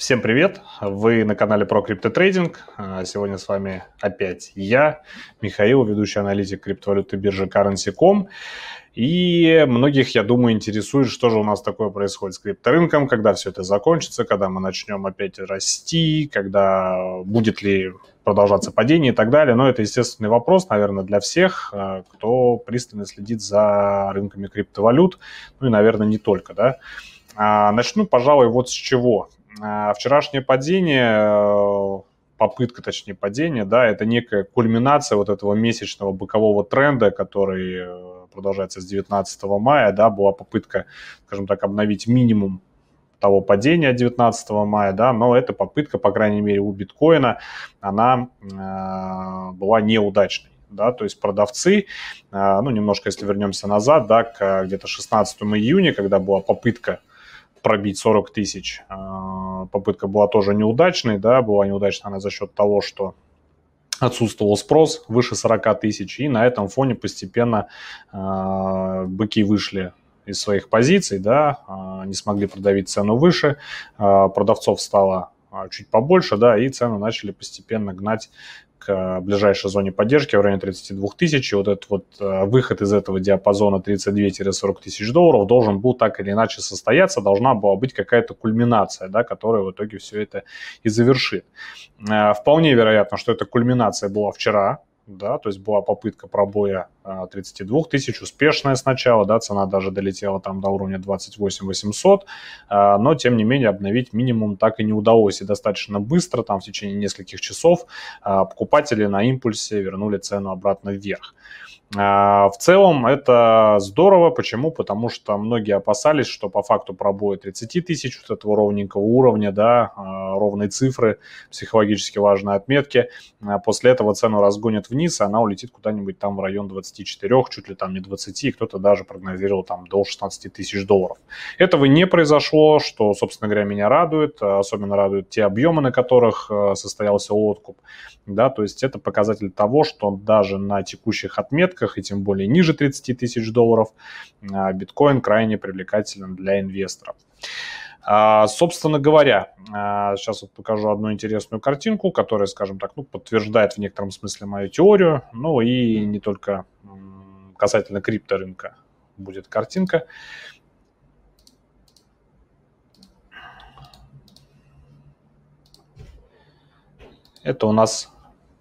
Всем привет! Вы на канале про криптотрейдинг. А, сегодня с вами опять я, Михаил, ведущий аналитик криптовалюты биржи Currency.com. И многих, я думаю, интересует, что же у нас такое происходит с крипторынком, когда все это закончится, когда мы начнем опять расти, когда будет ли продолжаться падение и так далее. Но это естественный вопрос, наверное, для всех, а, кто пристально следит за рынками криптовалют, ну и, наверное, не только, да. А, начну, пожалуй, вот с чего. А, вчерашнее падение, э, попытка, точнее, падения, да, это некая кульминация вот этого месячного бокового тренда, который э, продолжается с 19 мая, да, была попытка, скажем так, обновить минимум того падения 19 мая, да, но эта попытка, по крайней мере, у биткоина, она э, была неудачной да, то есть продавцы, э, ну, немножко, если вернемся назад, да, к где-то 16 июня, когда была попытка пробить 40 тысяч. Попытка была тоже неудачной, да, была неудачной она за счет того, что отсутствовал спрос выше 40 тысяч, и на этом фоне постепенно э, быки вышли из своих позиций, да, э, не смогли продавить цену выше, э, продавцов стало чуть побольше, да, и цены начали постепенно гнать к ближайшей зоне поддержки в районе 32 тысяч. И вот этот вот э, выход из этого диапазона 32-40 тысяч долларов должен был так или иначе состояться, должна была быть какая-то кульминация, да, которая в итоге все это и завершит. Э, вполне вероятно, что эта кульминация была вчера, да, то есть была попытка пробоя 32 а, тысяч, успешная сначала, да, цена даже долетела там до уровня 28 800, а, но тем не менее обновить минимум так и не удалось, и достаточно быстро, там в течение нескольких часов а, покупатели на импульсе вернули цену обратно вверх. В целом это здорово. Почему? Потому что многие опасались, что по факту пробоя 30 тысяч вот этого ровненького уровня, да, ровной цифры, психологически важной отметки, после этого цену разгонят вниз, и она улетит куда-нибудь там в район 24, чуть ли там не 20, кто-то даже прогнозировал там до 16 тысяч долларов. Этого не произошло, что, собственно говоря, меня радует. Особенно радуют те объемы, на которых состоялся откуп. Да, то есть это показатель того, что даже на текущих отметках отметках, и тем более ниже 30 тысяч долларов, а, биткоин крайне привлекателен для инвесторов. А, собственно говоря, сейчас а, вот покажу одну интересную картинку, которая, скажем так, ну, подтверждает в некотором смысле мою теорию, ну и не только касательно крипторынка будет картинка. Это у нас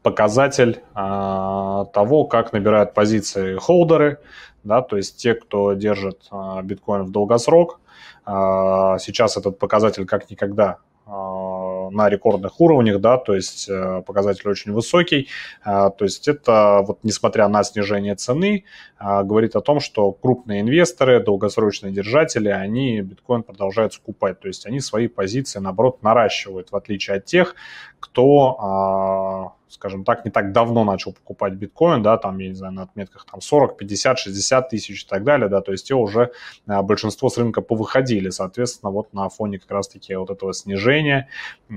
показатель а, того, как набирают позиции холдеры, да, то есть те, кто держит а, биткоин в долгосрок. А, сейчас этот показатель как никогда а, на рекордных уровнях, да, то есть э, показатель очень высокий. А, то есть это, вот несмотря на снижение цены, говорит о том, что крупные инвесторы, долгосрочные держатели, они биткоин продолжают скупать. То есть они свои позиции, наоборот, наращивают, в отличие от тех, кто скажем так, не так давно начал покупать биткоин, да, там, я не знаю, на отметках там 40, 50, 60 тысяч и так далее, да, то есть те уже а, большинство с рынка повыходили, соответственно, вот на фоне как раз-таки вот этого снижения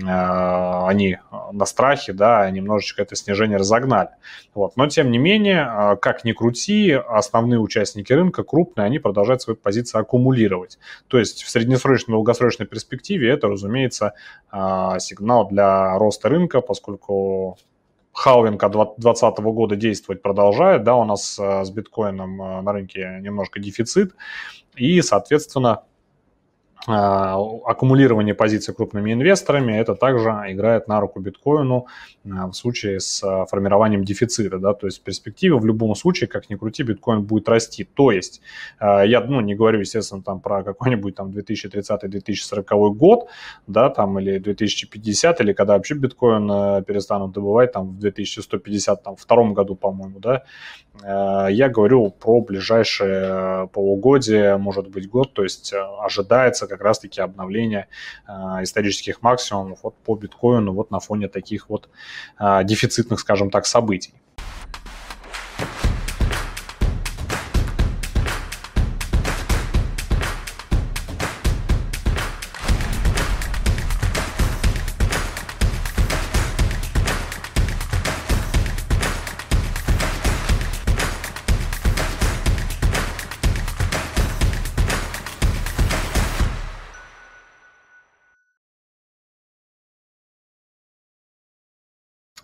а, они на страхе, да, немножечко это снижение разогнали, вот, но тем не менее, а, как ни крути, основные участники рынка, крупные, они продолжают свои позиции аккумулировать, то есть в среднесрочной, долгосрочной перспективе это, разумеется, сигнал для роста рынка, поскольку халвинг от 2020 года действовать продолжает, да, у нас э, с биткоином э, на рынке немножко дефицит, и, соответственно, аккумулирование позиций крупными инвесторами, это также играет на руку биткоину а, в случае с а, формированием дефицита, да, то есть в перспективе в любом случае, как ни крути, биткоин будет расти, то есть я, ну, не говорю, естественно, там про какой-нибудь там 2030-2040 год, да, там, или 2050, или когда вообще биткоин перестанут добывать, там, в 2152 году, по-моему, да, я говорю про ближайшие полугодие, может быть, год, то есть ожидается как раз-таки обновление э, исторических максимумов вот по биткоину вот на фоне таких вот э, дефицитных, скажем так, событий.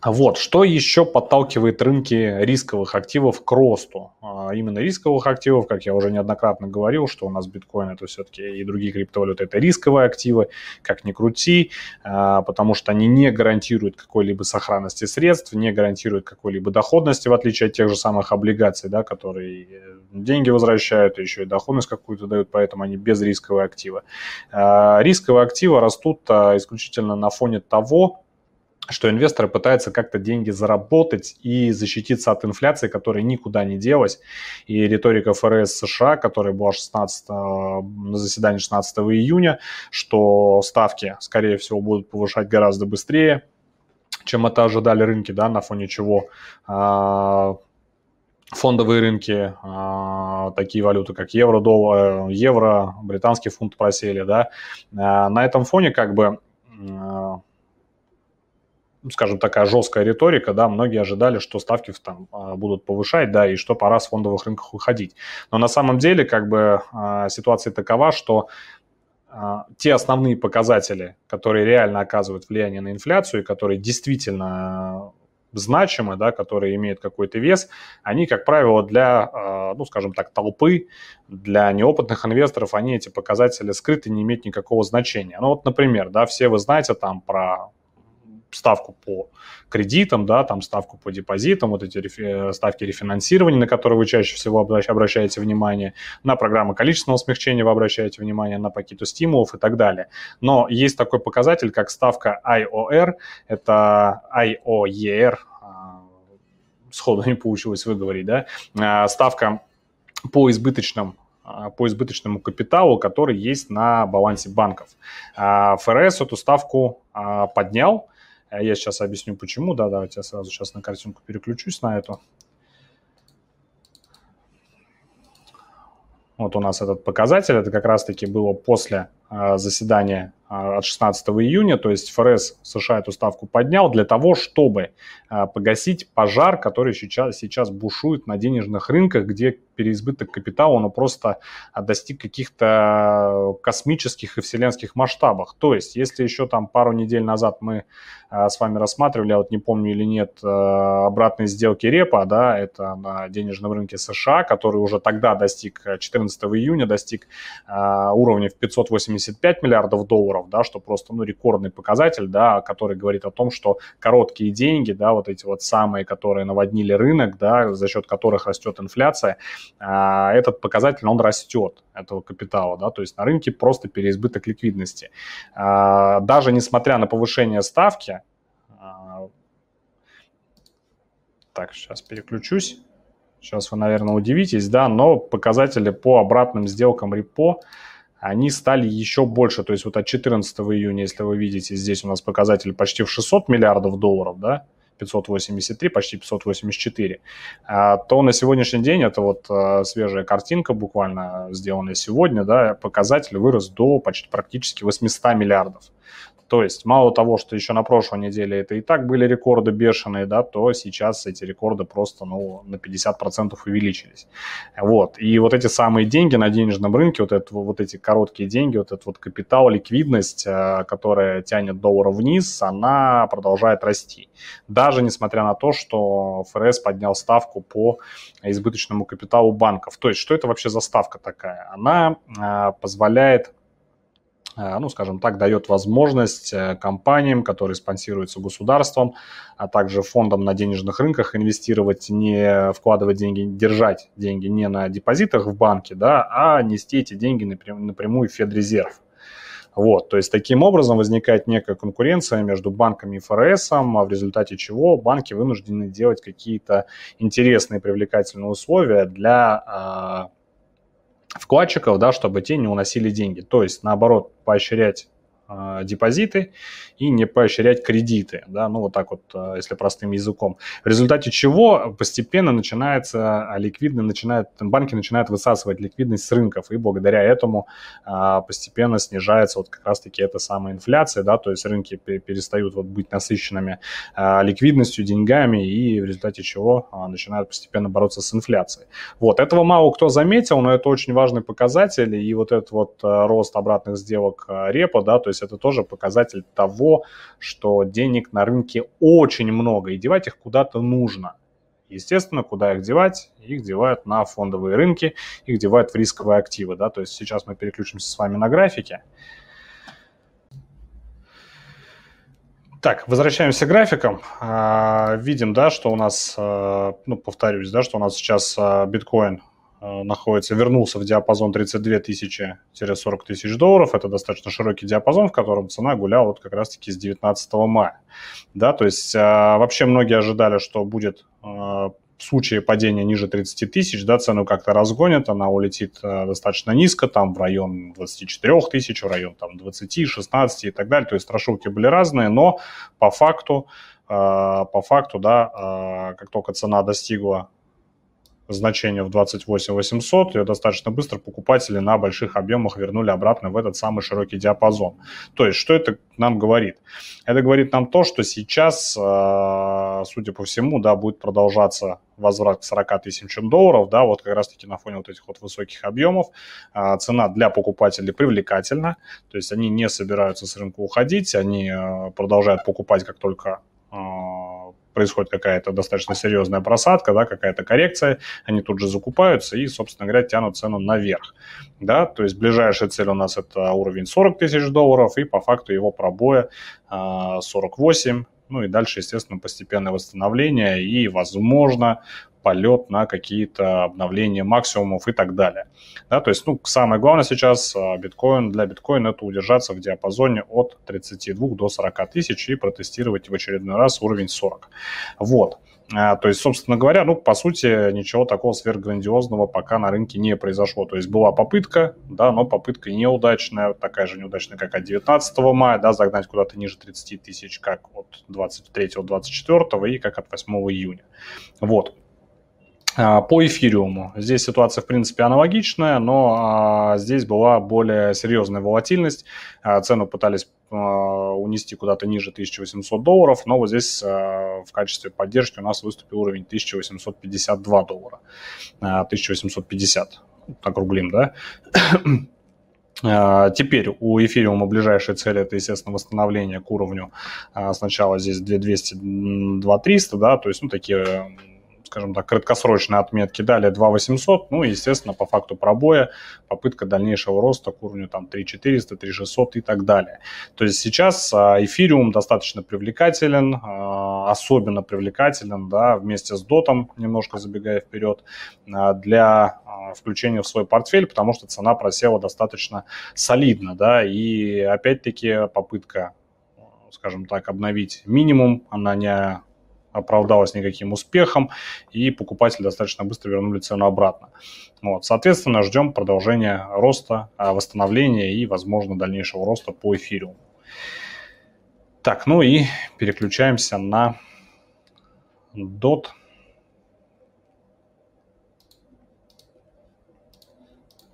Вот, что еще подталкивает рынки рисковых активов к росту? А, именно рисковых активов, как я уже неоднократно говорил, что у нас биткоин это все-таки и другие криптовалюты это рисковые активы, как ни крути, а, потому что они не гарантируют какой-либо сохранности средств, не гарантируют какой-либо доходности, в отличие от тех же самых облигаций, да, которые деньги возвращают, еще и доходность какую-то дают, поэтому они безрисковые активы. А, рисковые активы растут исключительно на фоне того, что инвесторы пытаются как-то деньги заработать и защититься от инфляции, которая никуда не делась. И риторика ФРС США, которая была 16, на заседании 16 июня, что ставки, скорее всего, будут повышать гораздо быстрее, чем это ожидали рынки, да, на фоне чего а, фондовые рынки, а, такие валюты, как евро, доллар, евро, британский фунт просели, да, а, на этом фоне как бы скажем, такая жесткая риторика, да, многие ожидали, что ставки там а, будут повышать, да, и что пора с фондовых рынков выходить. Но на самом деле, как бы, а, ситуация такова, что а, те основные показатели, которые реально оказывают влияние на инфляцию, которые действительно значимы, да, которые имеют какой-то вес, они, как правило, для, ну, скажем так, толпы, для неопытных инвесторов, они эти показатели скрыты, не имеют никакого значения. Ну вот, например, да, все вы знаете там про ставку по кредитам, да, там ставку по депозитам, вот эти рефи- ставки рефинансирования, на которые вы чаще всего обращаете внимание, на программы количественного смягчения вы обращаете внимание, на пакеты стимулов и так далее. Но есть такой показатель, как ставка IOR, это IOER, а, сходу не получилось выговорить, да, а, ставка по избыточным а, по избыточному капиталу, который есть на балансе банков. ФРС эту ставку поднял, я сейчас объясню, почему. Да, давайте я сразу сейчас на картинку переключусь на эту. Вот у нас этот показатель, это как раз-таки было после э, заседания а, от 16 июня, то есть ФРС США эту ставку поднял для того, чтобы а, погасить пожар, который сейчас, сейчас бушует на денежных рынках, где переизбыток капитала, он просто достиг каких-то космических и вселенских масштабах. То есть, если еще там пару недель назад мы а, с вами рассматривали, я вот не помню или нет, обратные сделки репа, да, это на денежном рынке США, который уже тогда достиг, 14 июня достиг уровня в 585 миллиардов долларов, долларов, да, что просто, ну, рекордный показатель, да, который говорит о том, что короткие деньги, да, вот эти вот самые, которые наводнили рынок, да, за счет которых растет инфляция, а, этот показатель, он растет, этого капитала, да, то есть на рынке просто переизбыток ликвидности. А, даже несмотря на повышение ставки, а, так, сейчас переключусь. Сейчас вы, наверное, удивитесь, да, но показатели по обратным сделкам репо они стали еще больше. То есть вот от 14 июня, если вы видите, здесь у нас показатель почти в 600 миллиардов долларов, да, 583, почти 584, а, то на сегодняшний день, это вот а, свежая картинка, буквально сделанная сегодня, да, показатель вырос до почти практически 800 миллиардов. То есть мало того, что еще на прошлой неделе это и так были рекорды бешеные, да, то сейчас эти рекорды просто ну, на 50% увеличились. Вот. И вот эти самые деньги на денежном рынке, вот, это, вот эти короткие деньги, вот этот вот капитал, ликвидность, э, которая тянет доллар вниз, она продолжает расти. Даже несмотря на то, что ФРС поднял ставку по избыточному капиталу банков. То есть что это вообще за ставка такая? Она э, позволяет ну, скажем так, дает возможность э, компаниям, которые спонсируются государством, а также фондам на денежных рынках инвестировать, не вкладывать деньги, держать деньги не на депозитах в банке, да, а нести эти деньги напрямую в Федрезерв. Вот, то есть таким образом возникает некая конкуренция между банками и ФРС, а в результате чего банки вынуждены делать какие-то интересные привлекательные условия для а, вкладчиков, да, чтобы те не уносили деньги. То есть, наоборот, поощрять э, депозиты и не поощрять кредиты, да, ну вот так вот, э, если простым языком. В результате чего постепенно начинается а, ликвидно, начинает, банки начинают высасывать ликвидность с рынков, и благодаря этому а, постепенно снижается вот как раз-таки эта самая инфляция, да, то есть рынки перестают вот быть насыщенными а, ликвидностью, деньгами, и в результате чего начинают постепенно бороться с инфляцией. Вот, этого мало кто заметил, но это очень важный показатель, и вот этот вот рост обратных сделок репо, да, то есть есть это тоже показатель того, что денег на рынке очень много, и девать их куда-то нужно. Естественно, куда их девать? Их девают на фондовые рынки, их девают в рисковые активы. Да? То есть сейчас мы переключимся с вами на графики. Так, возвращаемся к графикам. А, видим, да, что у нас, а, ну, повторюсь, да, что у нас сейчас а, биткоин находится, вернулся в диапазон 32 тысячи-40 тысяч долларов. Это достаточно широкий диапазон, в котором цена гуляла вот как раз-таки с 19 мая. Да, то есть вообще многие ожидали, что будет в случае падения ниже 30 тысяч, да, цену как-то разгонят, она улетит э, достаточно низко, там в район 24 тысяч, в район там 20, 16 и так далее. То есть страшилки были разные, но по факту, э, по факту, да, э, как только цена достигла значение в 28 800, ее достаточно быстро покупатели на больших объемах вернули обратно в этот самый широкий диапазон. То есть, что это нам говорит? Это говорит нам то, что сейчас, э, судя по всему, да, будет продолжаться возврат к 40 тысячам долларов, да, вот как раз-таки на фоне вот этих вот высоких объемов э, цена для покупателей привлекательна, то есть они не собираются с рынка уходить, они э, продолжают покупать, как только происходит какая-то достаточно серьезная просадка, да, какая-то коррекция, они тут же закупаются и, собственно говоря, тянут цену наверх. Да? То есть ближайшая цель у нас это уровень 40 тысяч долларов и по факту его пробоя 48 а, ну и дальше, естественно, постепенное восстановление и, возможно, полет на какие-то обновления максимумов и так далее. Да, то есть, ну, самое главное сейчас а, биткоин, для биткоина это удержаться в диапазоне от 32 до 40 тысяч и протестировать в очередной раз уровень 40. Вот. А, то есть, собственно говоря, ну, по сути, ничего такого сверхграндиозного пока на рынке не произошло. То есть была попытка, да, но попытка неудачная, такая же неудачная, как от 19 мая, да, загнать куда-то ниже 30 тысяч, как от 23-24 и как от 8 июня. Вот. А, по эфириуму. Здесь ситуация, в принципе, аналогичная, но а, здесь была более серьезная волатильность. А, цену пытались унести куда-то ниже 1800 долларов, но вот здесь в качестве поддержки у нас выступил уровень 1852 доллара. А, 1850, округлим, да? Теперь у эфириума ближайшая цель это, естественно, восстановление к уровню сначала здесь 2200, 2300, да, то есть, ну, такие скажем так, краткосрочные отметки. Далее 2800, ну естественно, по факту пробоя, попытка дальнейшего роста к уровню там 3400, 3600 и так далее. То есть сейчас а, эфириум достаточно привлекателен, а, особенно привлекателен, да, вместе с дотом, немножко забегая вперед, а, для включения в свой портфель, потому что цена просела достаточно солидно, да, и опять-таки попытка скажем так, обновить минимум, она не оправдалось никаким успехом, и покупатели достаточно быстро вернули цену обратно. Вот, соответственно, ждем продолжения роста, а, восстановления и, возможно, дальнейшего роста по эфиру. Так, ну и переключаемся на DOT.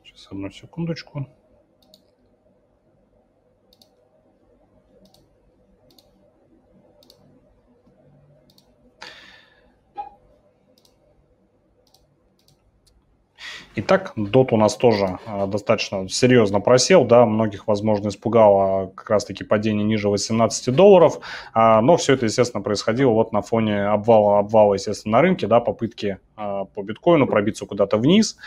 Сейчас одну секундочку. Итак, DOT у нас тоже а, достаточно серьезно просел, да, многих, возможно, испугало как раз-таки падение ниже 18 долларов, а, но все это, естественно, происходило вот на фоне обвала, обвала, естественно, на рынке, да, попытки а, по биткоину пробиться куда-то вниз,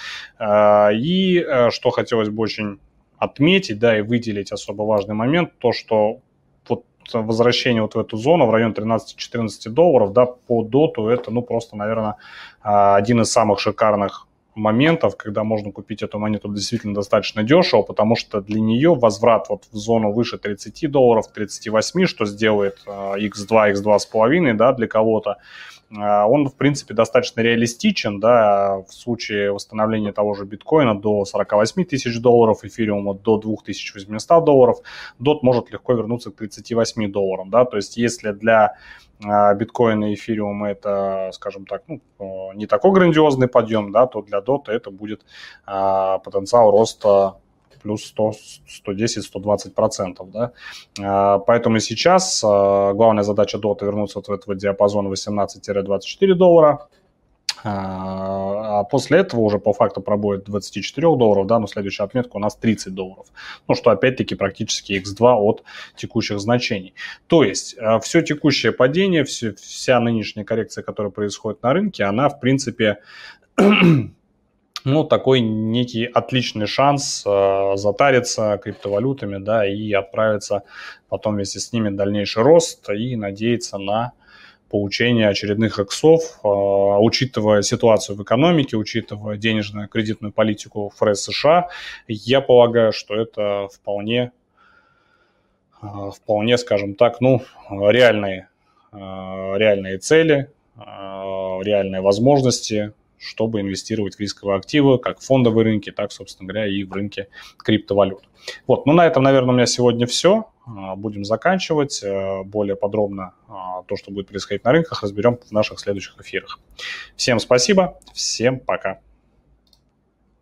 и что хотелось бы очень отметить, да, и выделить особо важный момент, то, что возвращение вот в эту зону в район 13-14 долларов, да, по доту, это, ну, просто, наверное, один из самых шикарных моментов, когда можно купить эту монету действительно достаточно дешево, потому что для нее возврат вот в зону выше 30 долларов, 38, что сделает x2, x2,5 да, для кого-то, он, в принципе, достаточно реалистичен, да, в случае восстановления того же биткоина до 48 тысяч долларов, эфириума до 2800 долларов, дот может легко вернуться к 38 долларам, да, то есть если для а, биткоина и эфириума это, скажем так, ну, не такой грандиозный подъем, да, то для дота это будет а, потенциал роста плюс 100, 110, 120 процентов, да. А, поэтому сейчас а, главная задача дота вернуться вот в этот диапазон 18-24 доллара, А, а после этого уже по факту пробоит 24 долларов, да, но следующая отметка у нас 30 долларов. Ну, что опять-таки практически x2 от текущих значений. То есть все текущее падение, все, вся нынешняя коррекция, которая происходит на рынке, она, в принципе, ну, такой некий отличный шанс э, затариться криптовалютами, да, и отправиться потом вместе с ними дальнейший рост и надеяться на получения очередных иксов, а, учитывая ситуацию в экономике, учитывая денежную кредитную политику ФРС США, я полагаю, что это вполне, а, вполне, скажем так, ну, реальные, а, реальные цели, реальные возможности, чтобы инвестировать в рисковые активы, как в фондовые рынки, так, собственно говоря, и в рынке криптовалют. Вот, ну на этом, наверное, у меня сегодня все. А, будем заканчивать. Э, более подробно а, то, что будет происходить на рынках, разберем в наших следующих эфирах. Всем спасибо, всем пока.